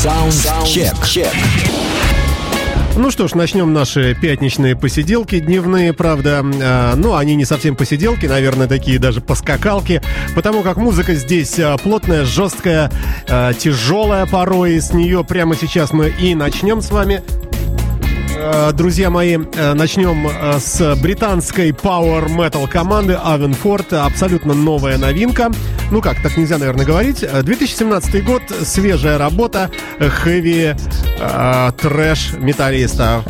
Саундчек. Ну что ж, начнем наши пятничные посиделки, дневные, правда. А, ну, они не совсем посиделки, наверное, такие даже поскакалки, потому как музыка здесь а, плотная, жесткая, а, тяжелая порой. И с нее прямо сейчас мы и начнем с вами. Э, друзья мои, э, начнем э, с британской Power Metal команды Авенфорд. Абсолютно новая новинка. Ну как, так нельзя, наверное, говорить. 2017 год, свежая работа, хэви, трэш металлиста.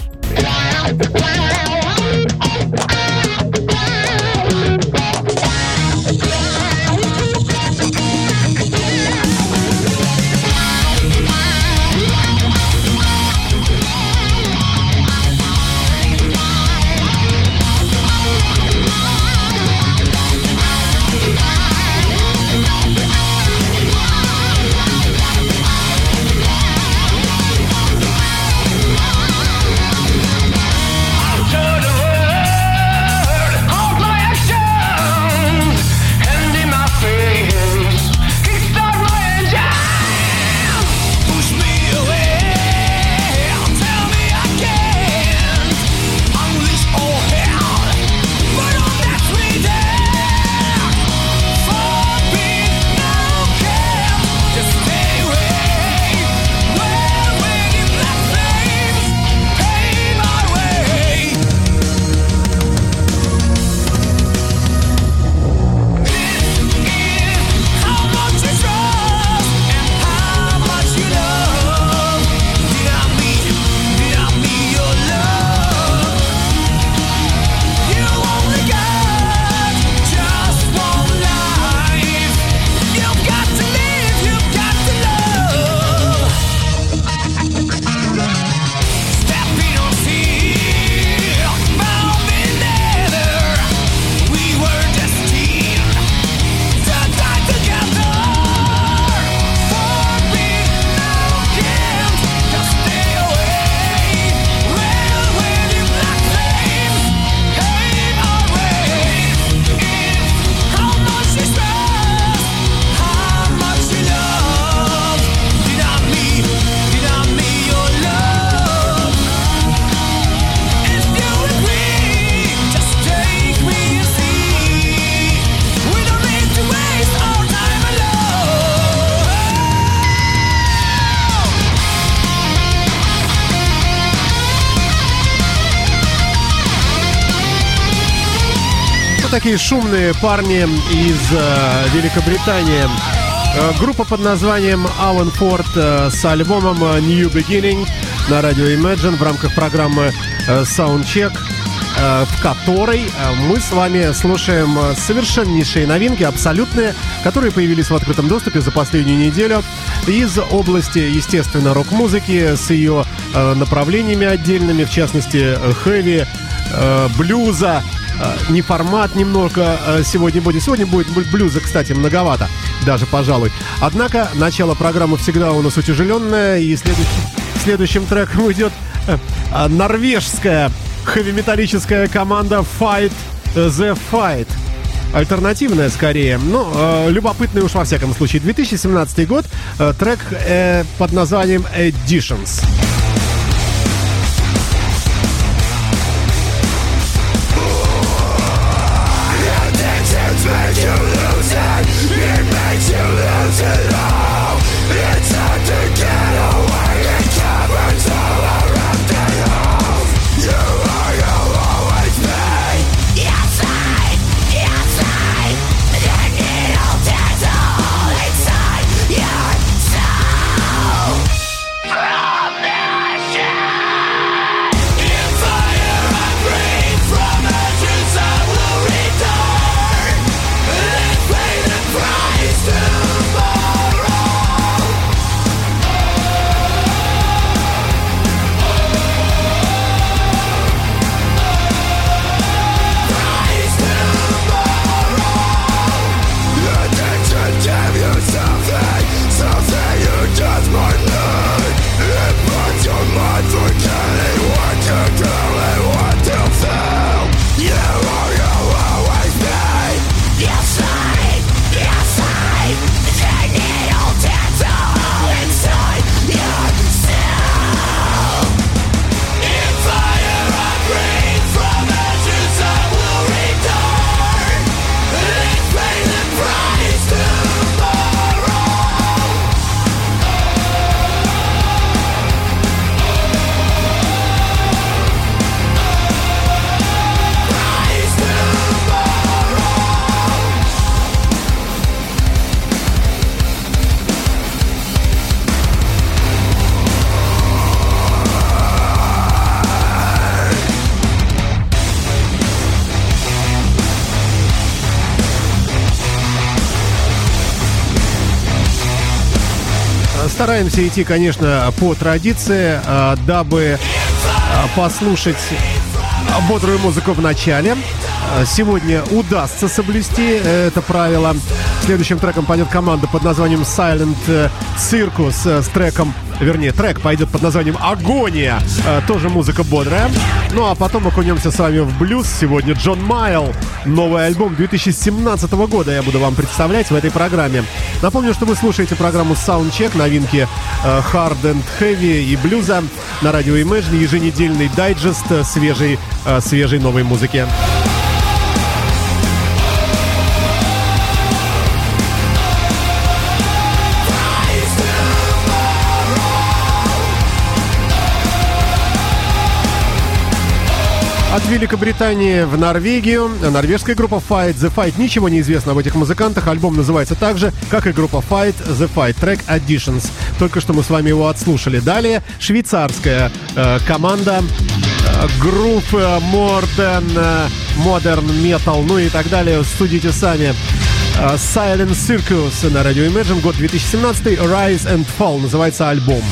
Такие шумные парни из э, Великобритании. Э, группа под названием Alan Ford э, с альбомом э, New Beginning на радио Imagine в рамках программы э, Soundcheck, э, в которой э, мы с вами слушаем э, совершеннейшие новинки, абсолютные, которые появились в открытом доступе за последнюю неделю из области, естественно, рок-музыки с ее э, направлениями отдельными, в частности, хэви, э, блюза, не формат немного э, сегодня будет. Сегодня будет блюза, кстати, многовато, даже, пожалуй. Однако, начало программы всегда у нас утяжеленное, и следующий, следующим треком идет э, норвежская хэви-металлическая команда Fight the Fight. Альтернативная скорее, но э, любопытный уж во всяком случае. 2017 год, э, трек э, под названием Editions. Стараемся идти, конечно, по традиции, э, дабы э, послушать бодрую музыку в начале. Э, сегодня удастся соблюсти это правило. Следующим треком пойдет команда под названием Silent Circus с треком вернее, трек пойдет под названием «Агония». Э, тоже музыка бодрая. Ну а потом окунемся с вами в блюз. Сегодня Джон Майл. Новый альбом 2017 года я буду вам представлять в этой программе. Напомню, что вы слушаете программу Soundcheck, новинки э, Hard and Heavy и блюза на радио Imagine, еженедельный дайджест свежей, э, свежей новой музыки. От Великобритании в Норвегию. Норвежская группа Fight The Fight. Ничего не известно об этих музыкантах. Альбом называется так же, как и группа Fight The Fight. Трек Additions. Только что мы с вами его отслушали. Далее швейцарская э, команда э, групп Modern, э, Modern Metal, ну и так далее. Судите сами. Э, Silent Circus на радио Imagine, год 2017, Rise and Fall называется альбом.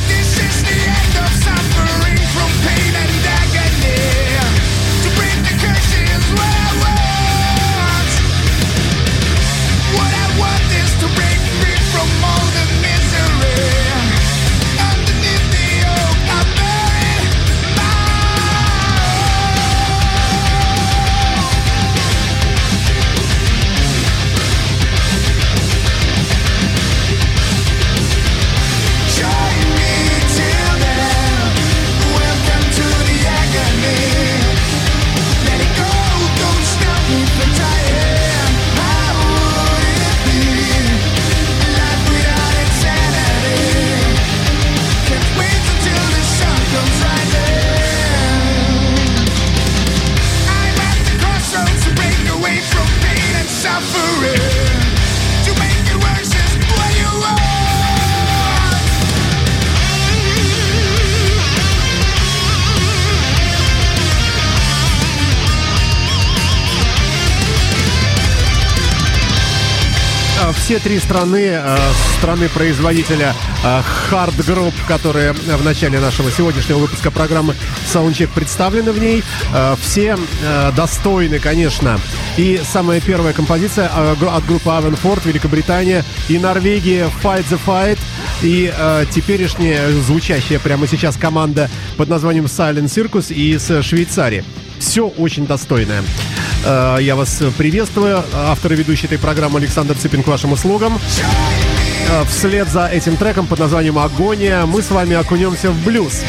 Все три страны, э, страны-производителя э, Hard Group, которые в начале нашего сегодняшнего выпуска программы Soundcheck представлены в ней, э, все достойны, конечно. И самая первая композиция от группы Авенфорд, Великобритания и Норвегия Fight the Fight. И э, теперешняя звучащая прямо сейчас команда под названием Silent Circus из Швейцарии. Все очень достойное. Э, я вас приветствую. Автор и ведущий этой программы Александр Цыпин к вашим услугам. Э, вслед за этим треком под названием «Агония» мы с вами окунемся в блюз.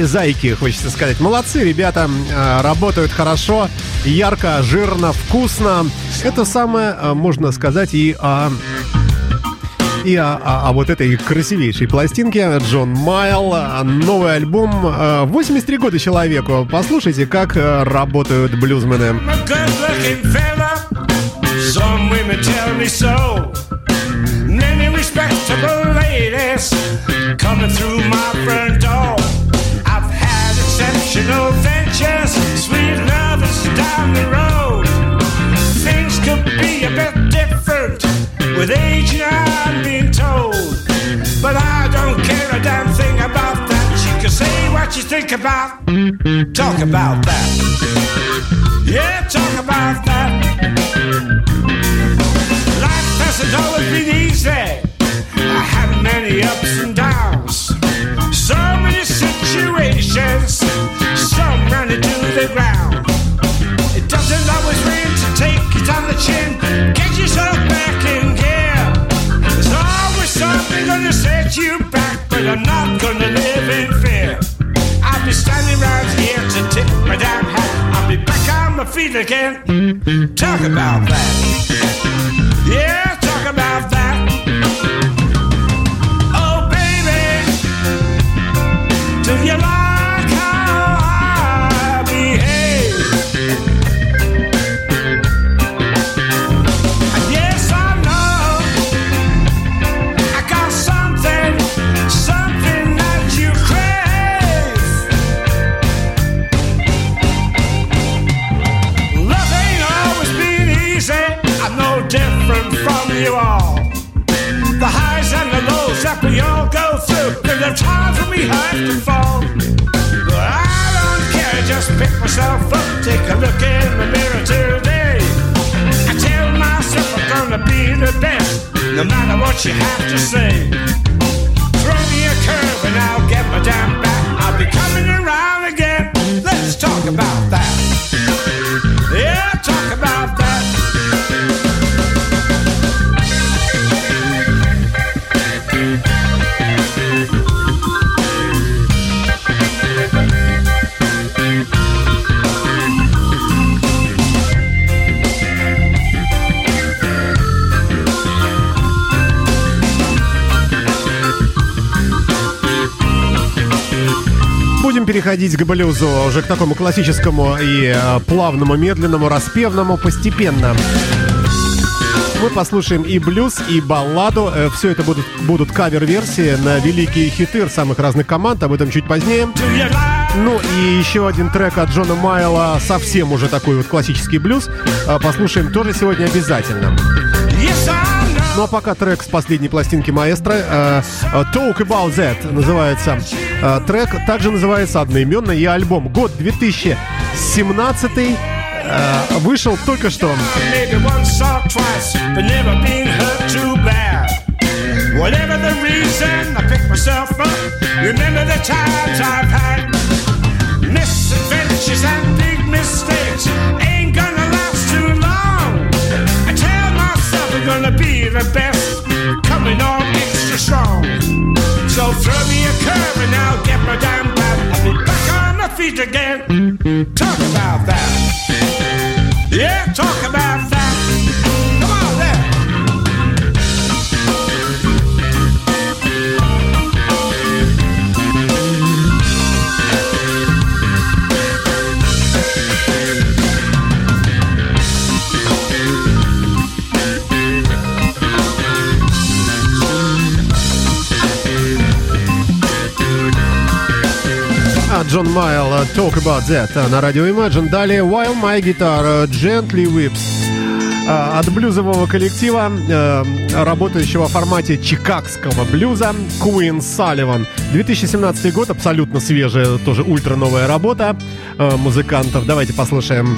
Какие зайки, хочется сказать. Молодцы, ребята, а, работают хорошо, ярко, жирно, вкусно. Это самое, а, можно сказать, и о и о, о, о вот этой красивейшей пластинке Джон Майл. Новый альбом. 83 года человеку. Послушайте, как работают блюзмены. Coming through my front door. Exceptional ventures, sweet lovers down the road. Things could be a bit different with age, I'm being told. But I don't care a damn thing about that. You can say what you think about, talk about that. Yeah, talk about that. Life hasn't always been easy. I had many ups and downs. So many situations, it to the ground. It doesn't always rain to take it on the chin. Get yourself back in gear. There's always something gonna set you back, but I'm not gonna live in fear. I'll be standing right here to tip my damn hat. I'll be back on my feet again. Talk about that. Have to fall. But I don't care, just pick myself up, take a look in the mirror today. I tell myself I'm gonna be the best, no matter what you have to say. Throw me a curve and I'll get my damn back. I'll be coming переходить к блюзу, уже к такому классическому и э, плавному, медленному, распевному постепенно. Мы послушаем и блюз, и балладу. Все это будут, будут кавер-версии на великие хиты самых разных команд, об этом чуть позднее. Ну и еще один трек от Джона Майла, совсем уже такой вот классический блюз. Э, Послушаем тоже сегодня обязательно. Ну а пока трек с последней пластинки маэстро э, э, Talk About That называется э, трек. Также называется одноименно и альбом. Год 2017 э, вышел только что. Whatever the reason, I pick myself up. Remember the times I've had. Misadventures and big mistakes ain't gonna last too long. I tell myself I'm gonna the best, coming on extra strong. So throw me a curve and I'll get my damn back. I'll be back on my feet again. Talk about that. Yeah, talk about Джон Майл, э, Talk About That э, на радио Imagine. Далее While My Guitar, э, Gently Whips. От блюзового коллектива, работающего в формате чикагского блюза, Queen Sullivan. 2017 год, абсолютно свежая, тоже ультра новая работа музыкантов. Давайте послушаем.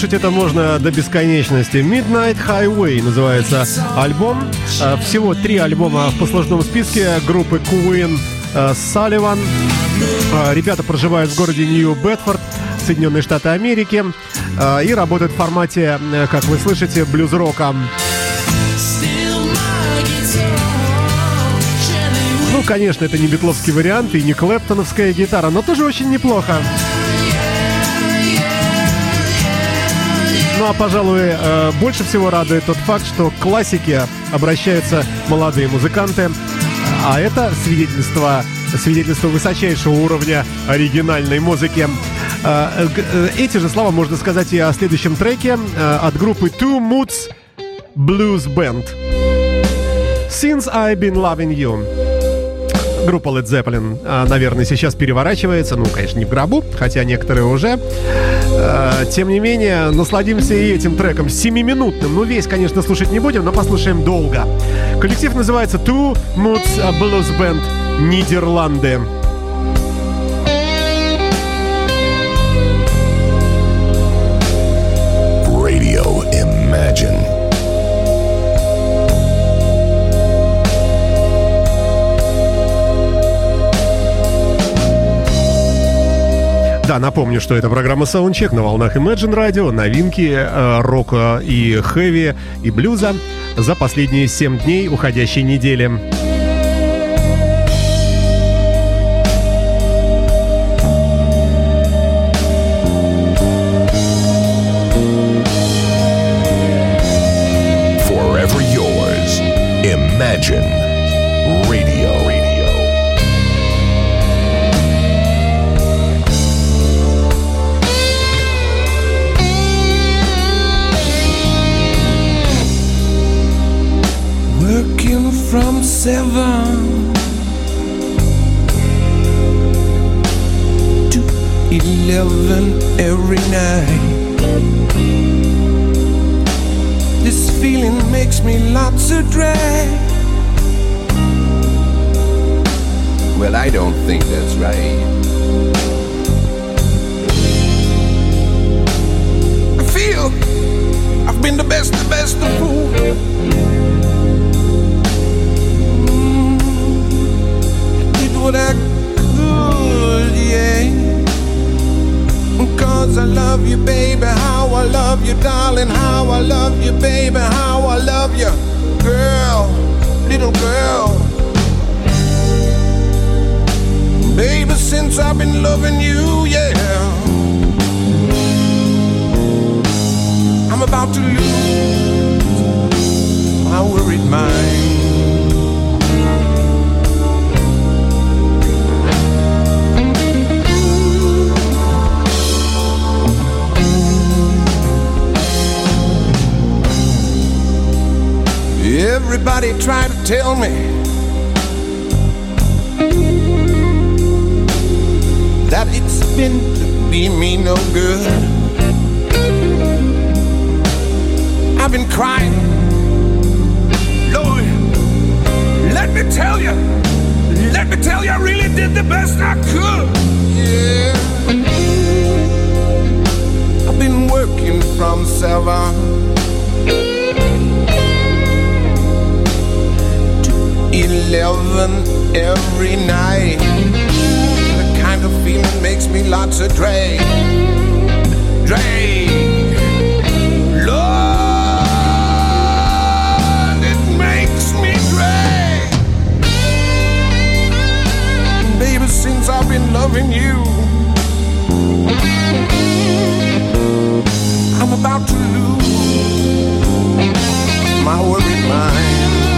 Слушать это можно до бесконечности. Midnight Highway называется альбом. Э, Всего три альбома в послужном списке группы Queen э, Sullivan. Э, Ребята проживают в городе Нью-Бетфорд, Соединенные Штаты Америки. э, И работают в формате, э, как вы слышите, блюз-рока. Ну, конечно, это не битловский вариант и не клэптоновская гитара, но тоже очень неплохо. Ну а, пожалуй, э, больше всего радует тот факт, что к классике обращаются молодые музыканты, а это свидетельство, свидетельство высочайшего уровня оригинальной музыки. Э, э, Эти же слова можно сказать и о следующем треке от группы Two Moods Blues Band. Since I've been loving you. Группа Led Zeppelin, а, наверное, сейчас переворачивается. Ну, конечно, не в гробу, хотя некоторые уже. Э, Тем не менее, насладимся и этим треком. Семиминутным. Ну, весь, конечно, слушать не будем, но послушаем долго. Коллектив называется Two Moods Blues Band Нидерланды. Да, напомню, что это программа Soundcheck на волнах Imagine Radio, новинки э, рока и хэви, и блюза за последние 7 дней уходящей недели. Forever yours. Imagine. 11 every night. This feeling makes me lots of dread. Well, I don't think that's right. I feel I've been the best, the best of fool mm, did what I could love you, baby, how I love you, darling, how I love you, baby, how I love you, girl, little girl. Baby, since I've been loving you, yeah. I'm about to lose my worried mind. Everybody try to tell me that it's been to be me no good. I've been crying. Lord, let me tell you, let me tell you, I really did the best I could. Yeah. I've been working from seven. Eleven every night. The kind of feeling makes me lots of drag. Drag. Lord, it makes me drag. Baby, since I've been loving you, I'm about to lose my worried mind.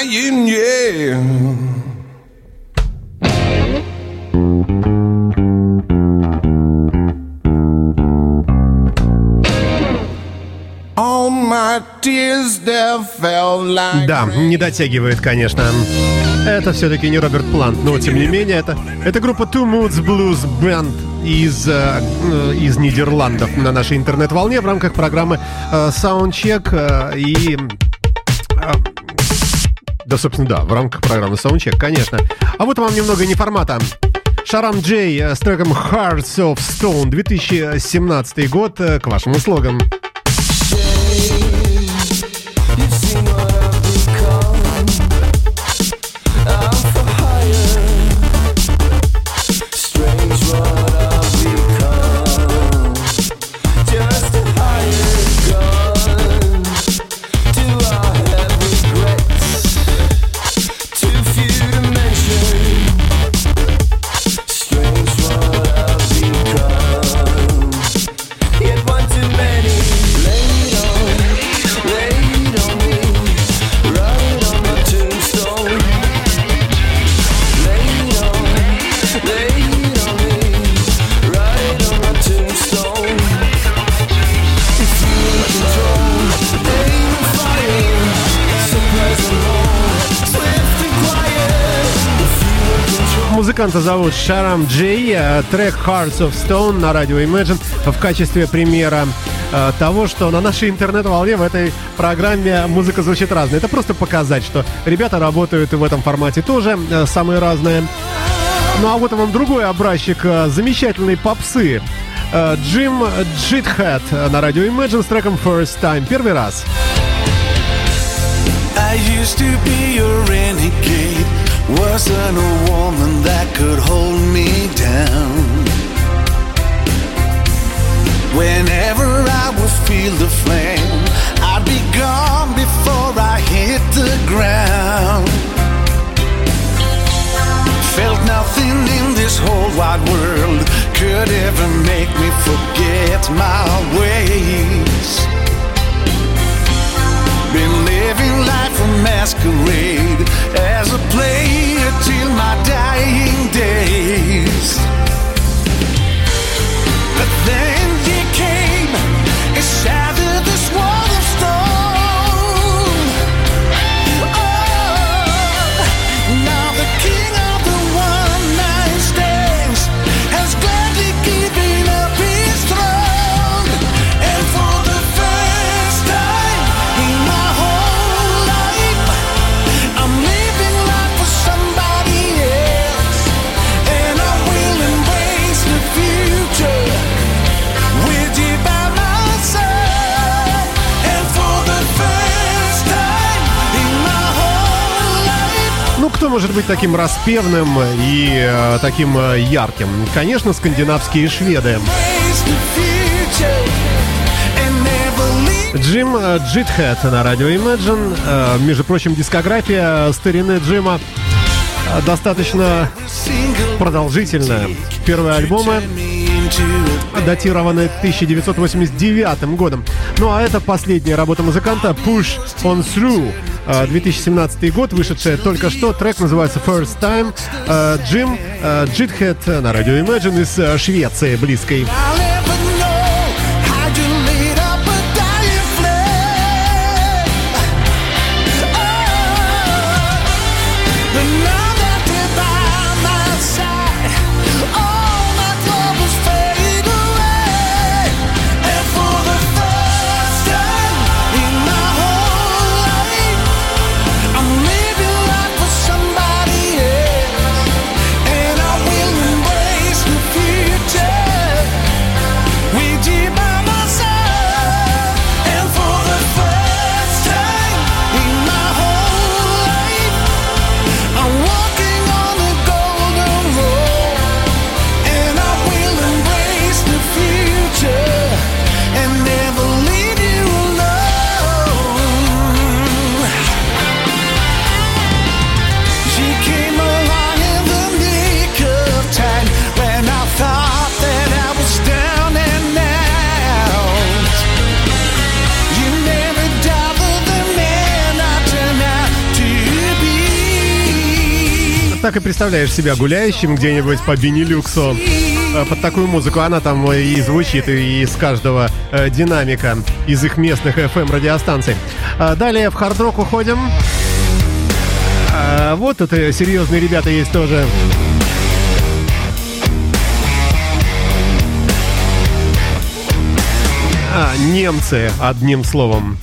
Crying, yeah. Да, не дотягивает, конечно. Это все-таки не Роберт Плант, но тем не менее это, это группа Two Moods Blues Band из, э, э, из Нидерландов на нашей интернет-волне в рамках программы э, Soundcheck э, и да, собственно, да, в рамках программы Soundcheck, конечно. А вот вам немного неформата. Шарам Джей э, с треком Hearts of Stone 2017 год э, к вашим услугам. Музыканта зовут Шарам Джей, э, трек Hearts of Stone на радио Imagine в качестве примера э, того, что на нашей интернет-волне в этой программе музыка звучит разная. Это просто показать, что ребята работают в этом формате тоже э, самые разные. Ну а вот вам другой образчик замечательной попсы. Джим Джитхэт на радио Imagine с треком First Time. Первый раз. I used to be a renegade. Wasn't a woman that could hold me down. Whenever I would feel the flame, I'd be gone before I hit the ground. Felt nothing in this whole wide world could ever make me forget my ways. A masquerade as a player till my dying days. Может быть таким распевным и э, таким э, ярким? Конечно, скандинавские шведы. Джим э, Джитхэт на радио Imagine. Э, Между прочим, дискография старины Джима э, достаточно продолжительная. Первые альбомы датированы 1989 годом. Ну а это последняя работа музыканта Push On Through. Э, 2017 год, вышедшая только что. Трек называется First Time. Э, Джим э, Джитхэт на радио Imagine из Швеции близкой. Представляешь себя гуляющим где-нибудь по Бенилюксу э, под такую музыку. Она там и звучит и из каждого э, динамика из их местных FM радиостанций. А Далее в хард-рок уходим. А, Вот тут э, серьезные ребята есть тоже. А, немцы, одним словом.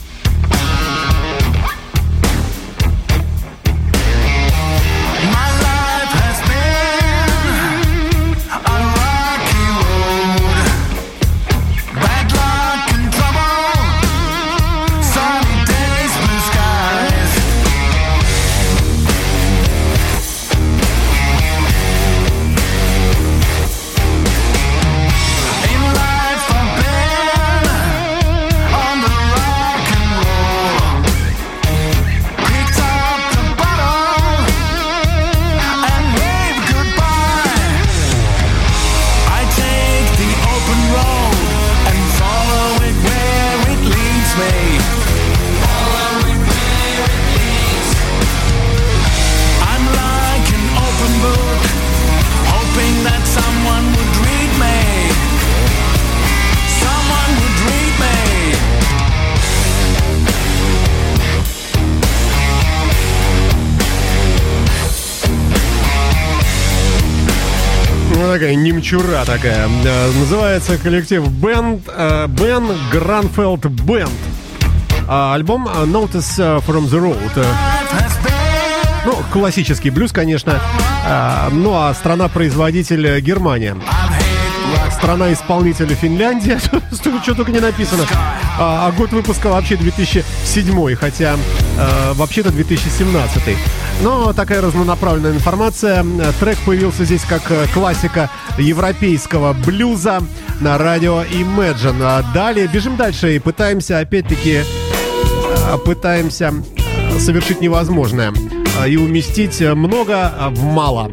Такая немчура такая. Э, Называется коллектив Бенд, э, Бен Гранфелд Бенд. А Альбом Notice э, from the Road. Ну, классический блюз, конечно. Ну, а страна-производитель Германия. Страна-исполнитель Финляндия. Что только не написано. А а год выпуска вообще 2007, хотя э, вообще-то 2017. Но такая разнонаправленная информация. Трек появился здесь как э, классика европейского блюза на радио Imagine. А Далее бежим дальше и пытаемся опять-таки э, пытаемся совершить невозможное и уместить много в мало.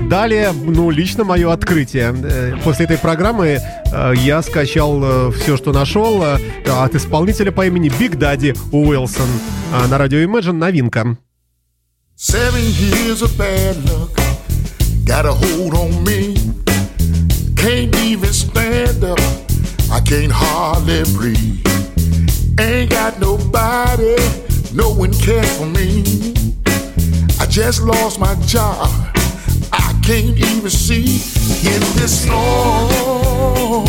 Далее, ну, лично мое открытие. Э, После этой программы э, я скачал все, что нашел э, от исполнителя по имени Биг Дади Уилсон. А На радио Imagine новинка. Seven years of bad luck got a hold on me. Can't even stand up. I can't hardly breathe. Ain't got nobody, no one cares for me. I just lost my job. Can't even see in this storm.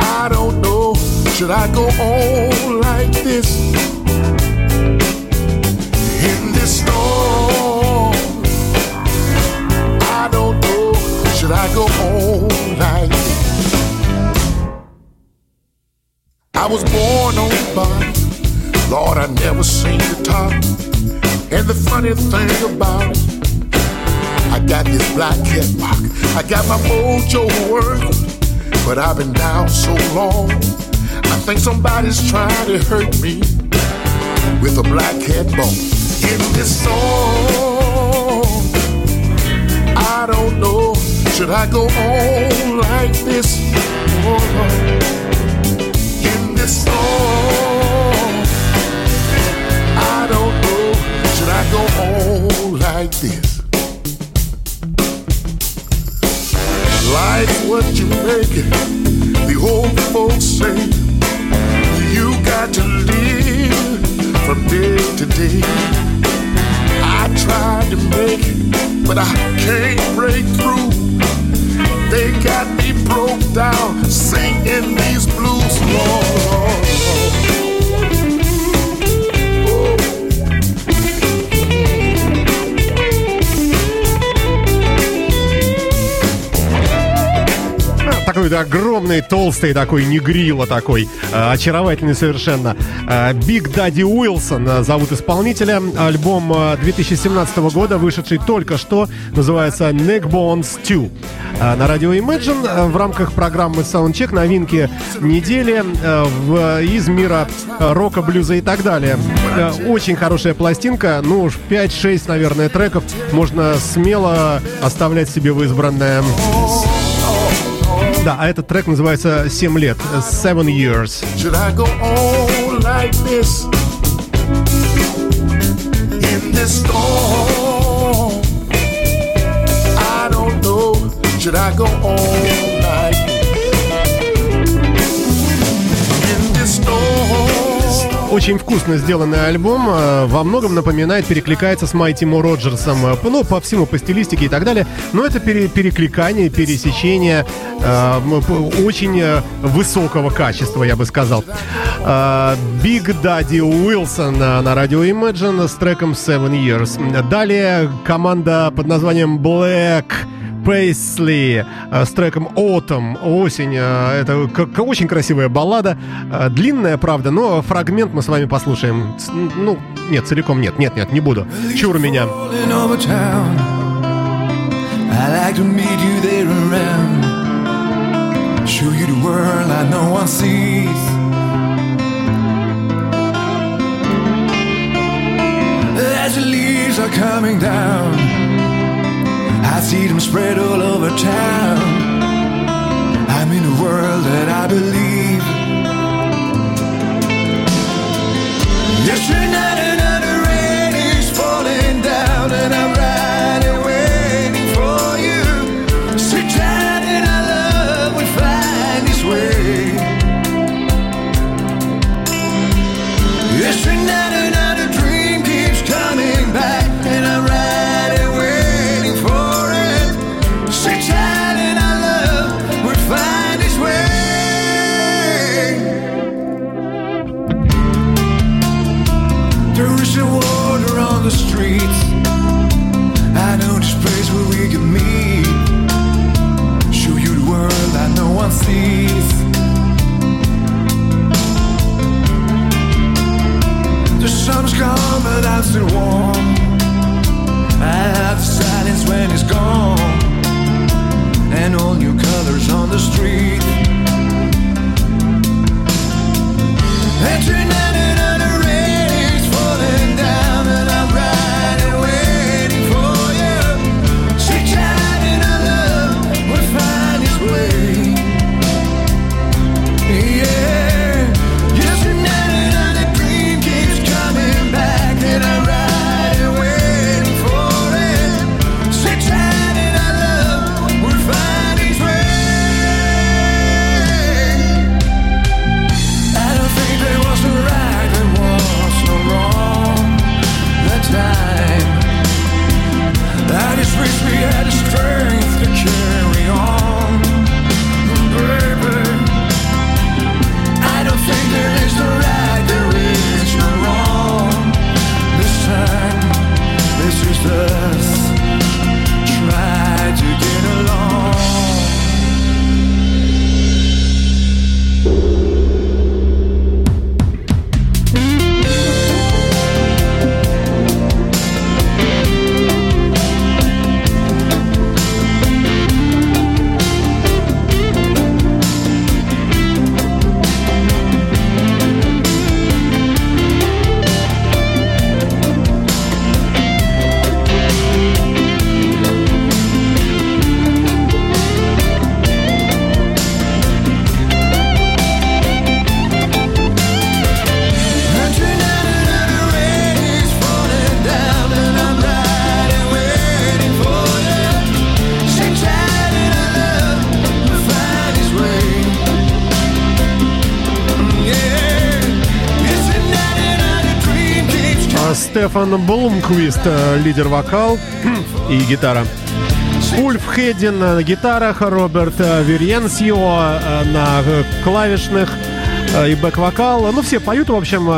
I don't know, should I go on like this? in this storm. I don't know, should I go on like this? I was born on fire, Lord, I never seen the top. And the funny thing about it, I got this black cat mark. I got my mojo working, but I've been down so long. I think somebody's trying to hurt me with a black cat bone. In this song, I don't know, should I go on like this? In this song, I don't know, should I go on like this? Life's what you make it, the old folks say. You got to live from day to day. I tried to make it, but I can't break through. They got me broke down, singing these blues, Lord. Такой да, огромный, толстый такой, негрила такой, э, очаровательный совершенно. Биг Дади Уилсон э, зовут исполнителя. Альбом э, 2017 года, вышедший только что, называется Neckbones 2. Э, На радио Imagine э, в рамках программы Soundcheck новинки недели э, из мира э, рока, блюза и так далее. Э, Очень хорошая пластинка, ну уж 5-6, наверное, треков можно смело оставлять себе в избранное. Да, а этот трек называется «Семь лет» «Seven Years». Like this? In this storm, I don't know. Should I go on? Очень вкусно сделанный альбом, э, во многом напоминает, перекликается с Майти Мо Роджерсом, э, ну, по всему, по стилистике и так далее, но это пере- перекликание, пересечение э, очень э, высокого качества, я бы сказал. Big Daddy Уилсон на радио Imagine с треком Seven Years. Далее команда под названием Black Пейсли э, с треком Autumn, осень. э, Это очень красивая баллада. Э, Длинная, правда, но фрагмент мы с вами послушаем. Ну, нет, целиком нет, нет, нет, не буду. Чур меня. As the leaves are coming down, I see them spread all over town. I'm in a world that I believe. Yes, another rain is falling down, and I'm Стефан Блумквист, э, лидер вокал и гитара. Ульф Хедин на гитарах, Роберт э, Верьенсио э, на клавишных и бэк-вокал. Ну, все поют, в общем,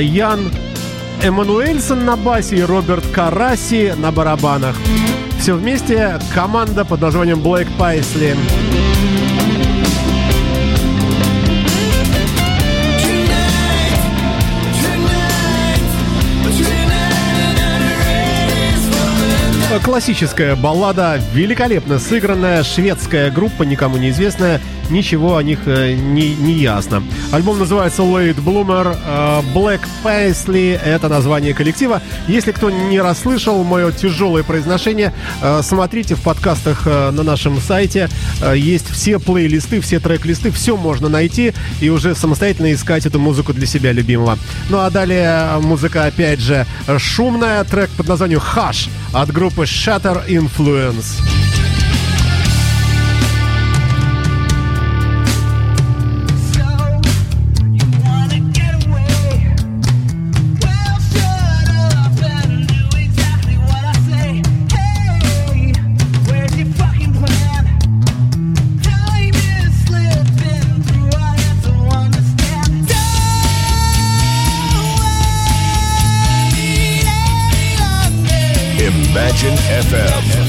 Ян Эммануэльсон на басе и Роберт Караси на барабанах. Все вместе команда под названием Black Paisley. Классическая баллада, великолепно сыгранная, шведская группа, никому неизвестная, ничего о них э, не, не ясно. Альбом называется Late Bloomer, э, Black Paisley, это название коллектива. Если кто не расслышал мое тяжелое произношение, э, смотрите в подкастах на нашем сайте, есть все плейлисты, все трек-листы, все можно найти и уже самостоятельно искать эту музыку для себя любимого. Ну а далее музыка, опять же, шумная, трек под названием Hush от группы Shatter Influence. Legion FM.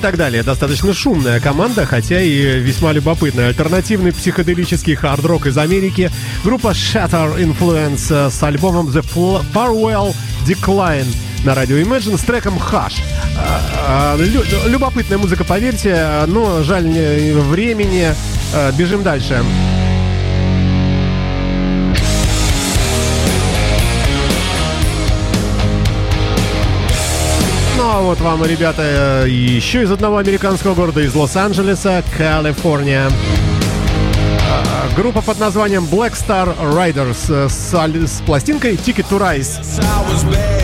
И так далее. Достаточно шумная команда, хотя и весьма любопытная. Альтернативный психоделический хард-рок из Америки. Группа Shatter Influence э, с альбомом The Farewell Decline на радио Imagine с треком Hush. А, а, лю- Любопытная музыка, поверьте, но жаль времени. Бежим дальше. Ну вот вам, ребята, э, еще из одного американского города, из Лос-Анджелеса, Калифорния. А, Группа под названием Black Star Riders э, с, с пластинкой Ticket to Rise.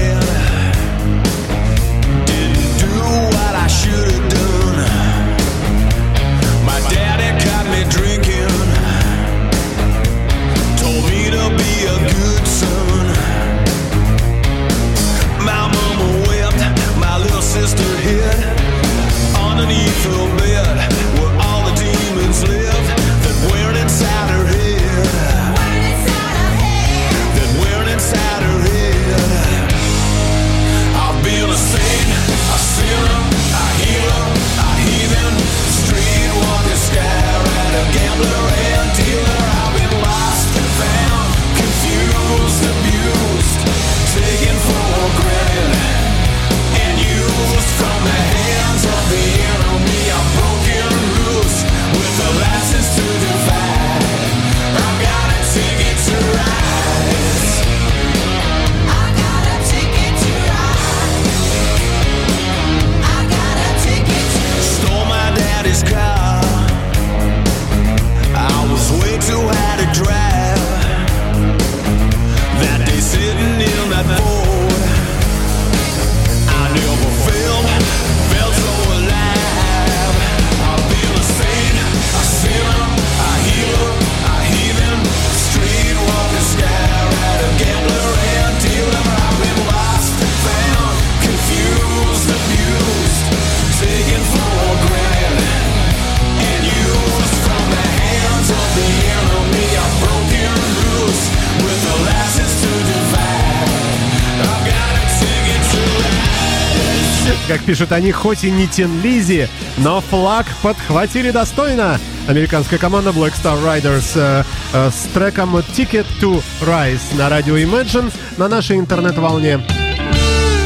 Пишут они, хоть и не Тин Лизи, но флаг подхватили достойно. Американская команда Black Star Riders э, э, с треком Ticket to Rise на радио Imagine на нашей интернет-волне.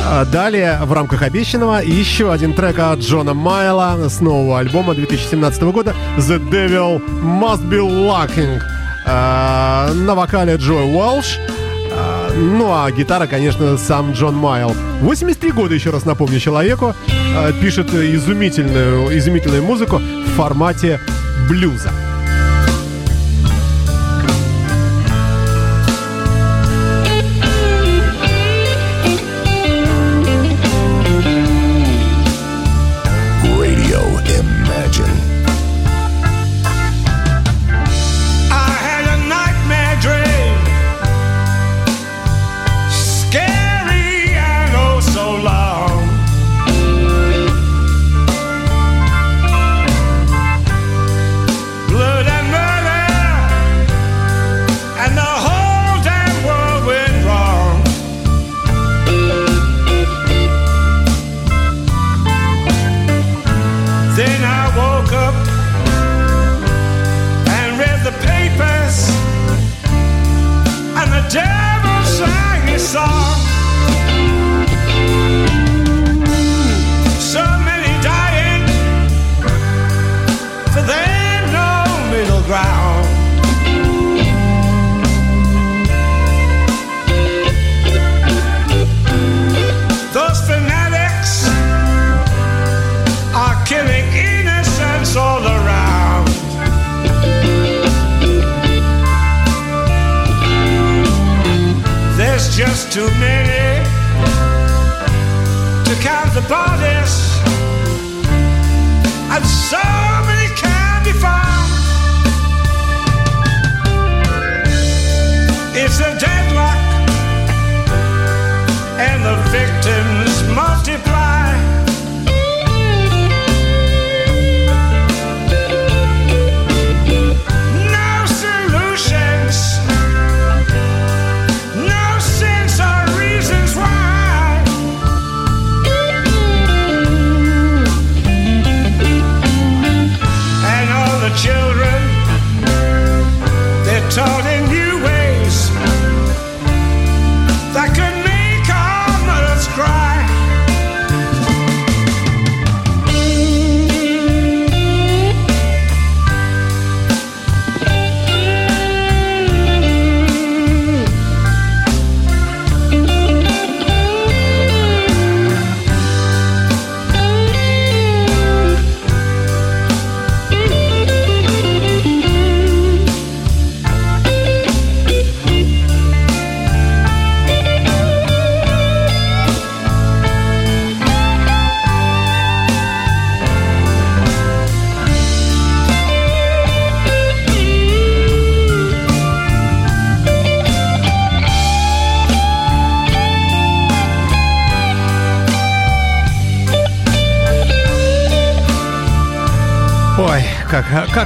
А Далее, в рамках обещанного, еще один трек от Джона Майла с нового альбома 2017 года The Devil Must Be Locking. А, На вокале Джо Уэлш. Ну а гитара, конечно, сам Джон Майл. 83 года, еще раз напомню, человеку. а, Пишет изумительную, изумительную музыку в формате блюза.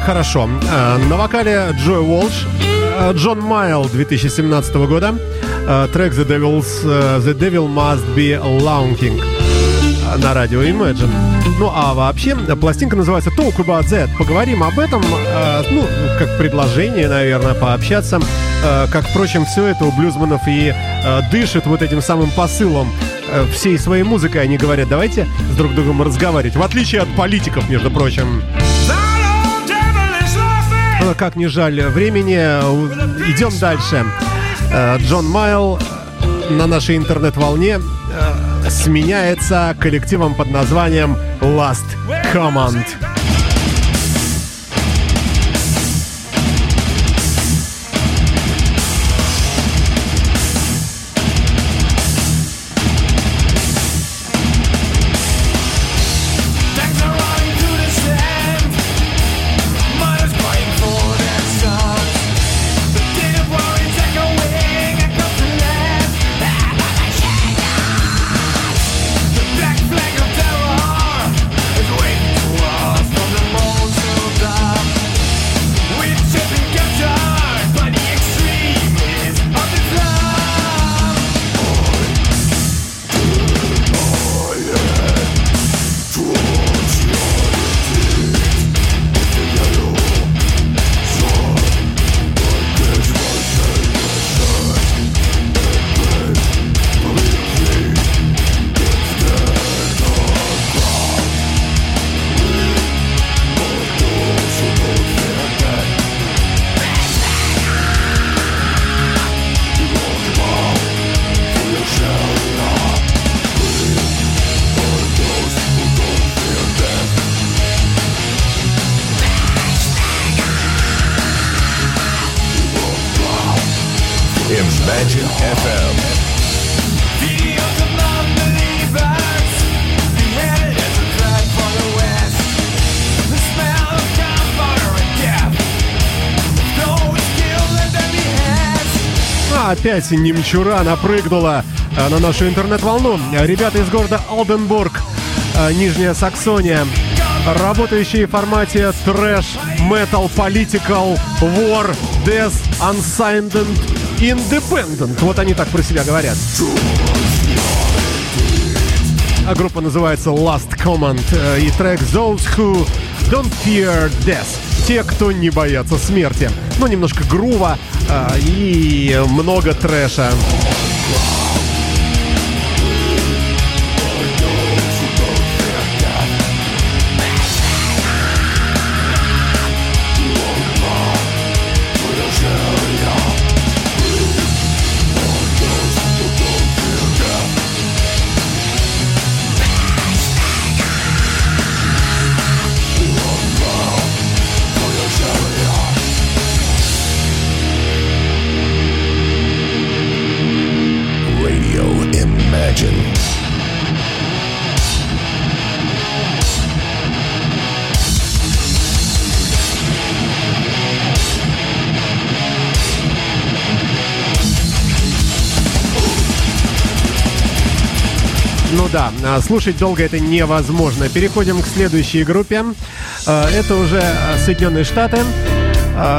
Хорошо. А, На вокале Джой Уолш, а, Джон Майл 2017 года, а, трек The, Devil's, э, The Devil Must Be а, на радио Imagine. Ну а вообще, пластинка называется Talk About That. Поговорим об этом, ну, как предложение, наверное, пообщаться. Как, впрочем, все это у блюзманов и дышит вот этим самым посылом э, всей своей музыкой. Они говорят, давайте с друг другом разговаривать. В отличие от политиков, между прочим. Как не жаль времени, идем дальше. Э, Джон Майл э, на нашей интернет-волне э, сменяется коллективом под названием Last Command. Опять немчура напрыгнула э, на нашу интернет-волну. Ребята из города Алденбург, э, Нижняя Саксония, работающие в формате трэш, metal, political, war, death, unsigned, independent. Вот они так про себя говорят. А группа называется Last Command э, и трек Those Who Don't Fear Death. Те, кто не боятся смерти. Ну, немножко грува и много трэша. А, слушать долго это невозможно. Переходим к следующей группе. А, Это уже а, Соединенные Штаты.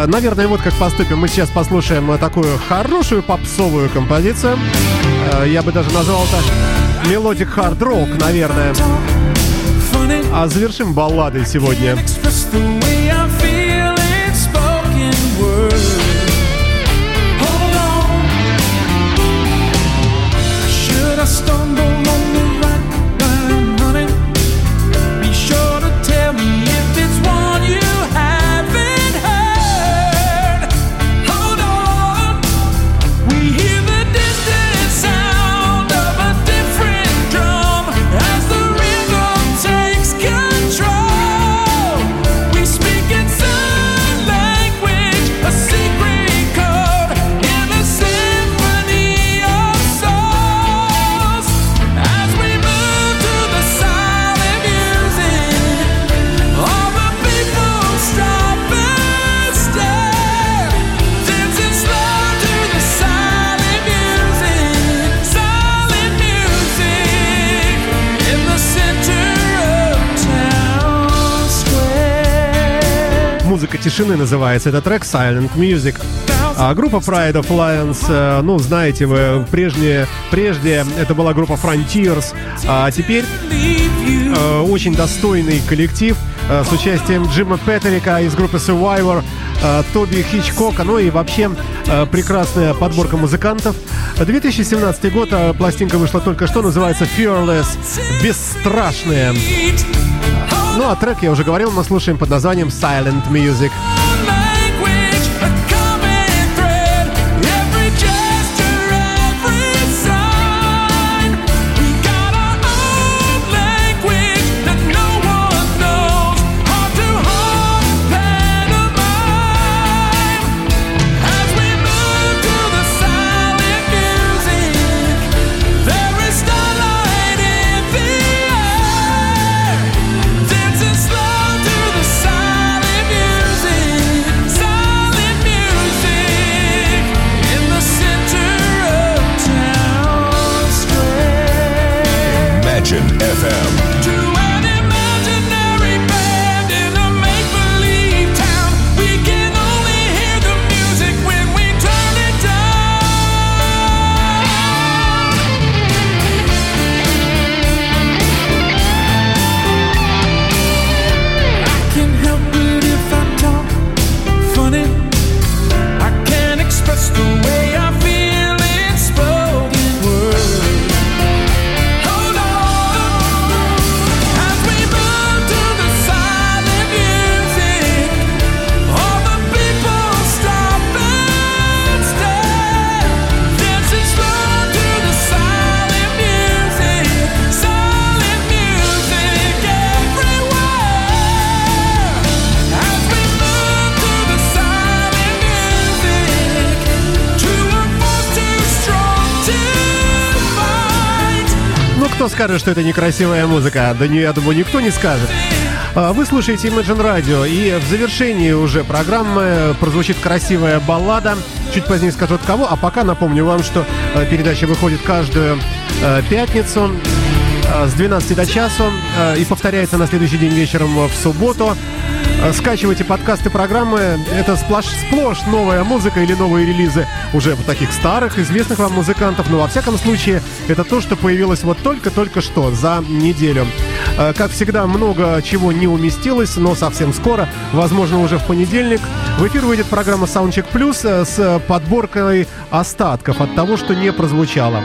Наверное, вот как поступим. Мы сейчас послушаем такую хорошую попсовую композицию. Я бы даже назвал это melodic hard rock, наверное. А завершим балладой сегодня. Тишины называется этот трек Silent Music. А группа Pride of Lions, э, ну, знаете вы, прежнее, прежде это была группа Frontiers, а теперь э, очень достойный коллектив э, с участием Джима Петерика из группы Survivor, э, Тоби Хичкока, ну и вообще прекрасная подборка музыкантов. 2017 год, э, пластинка вышла только что, называется Fearless, бесстрашная. Ну а трек, я уже говорил, мы слушаем под названием Silent Music. Скажет, что это некрасивая музыка? Да не, я думаю, никто не скажет. А, Вы слушаете Imagine Radio, и в завершении уже программы прозвучит красивая баллада. Чуть позднее скажу от кого, а пока напомню вам, что э, передача выходит каждую э, пятницу с 12 до часу э, и повторяется на следующий день вечером в субботу. Э, Скачивайте подкасты программы. Это сплошь, сплошь новая музыка или новые релизы уже вот таких старых, известных вам музыкантов. Но во всяком случае, это то, что появилось вот только-только что, за неделю. Э, Как всегда, много чего не уместилось, но совсем скоро, возможно, уже в понедельник, в эфир выйдет программа Soundcheck Plus э, с подборкой остатков от того, что не прозвучало.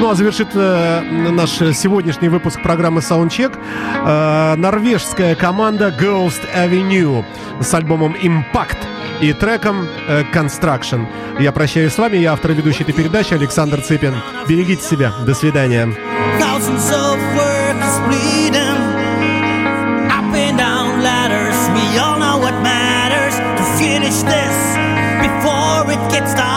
Ну а завершит э, наш сегодняшний выпуск программы Soundcheck э, норвежская команда Ghost Avenue с альбомом Impact и треком э, Construction. Я прощаюсь с вами, я автор и ведущий этой передачи Александр Цыпин. Берегите себя. До свидания. Finish this before it gets dark.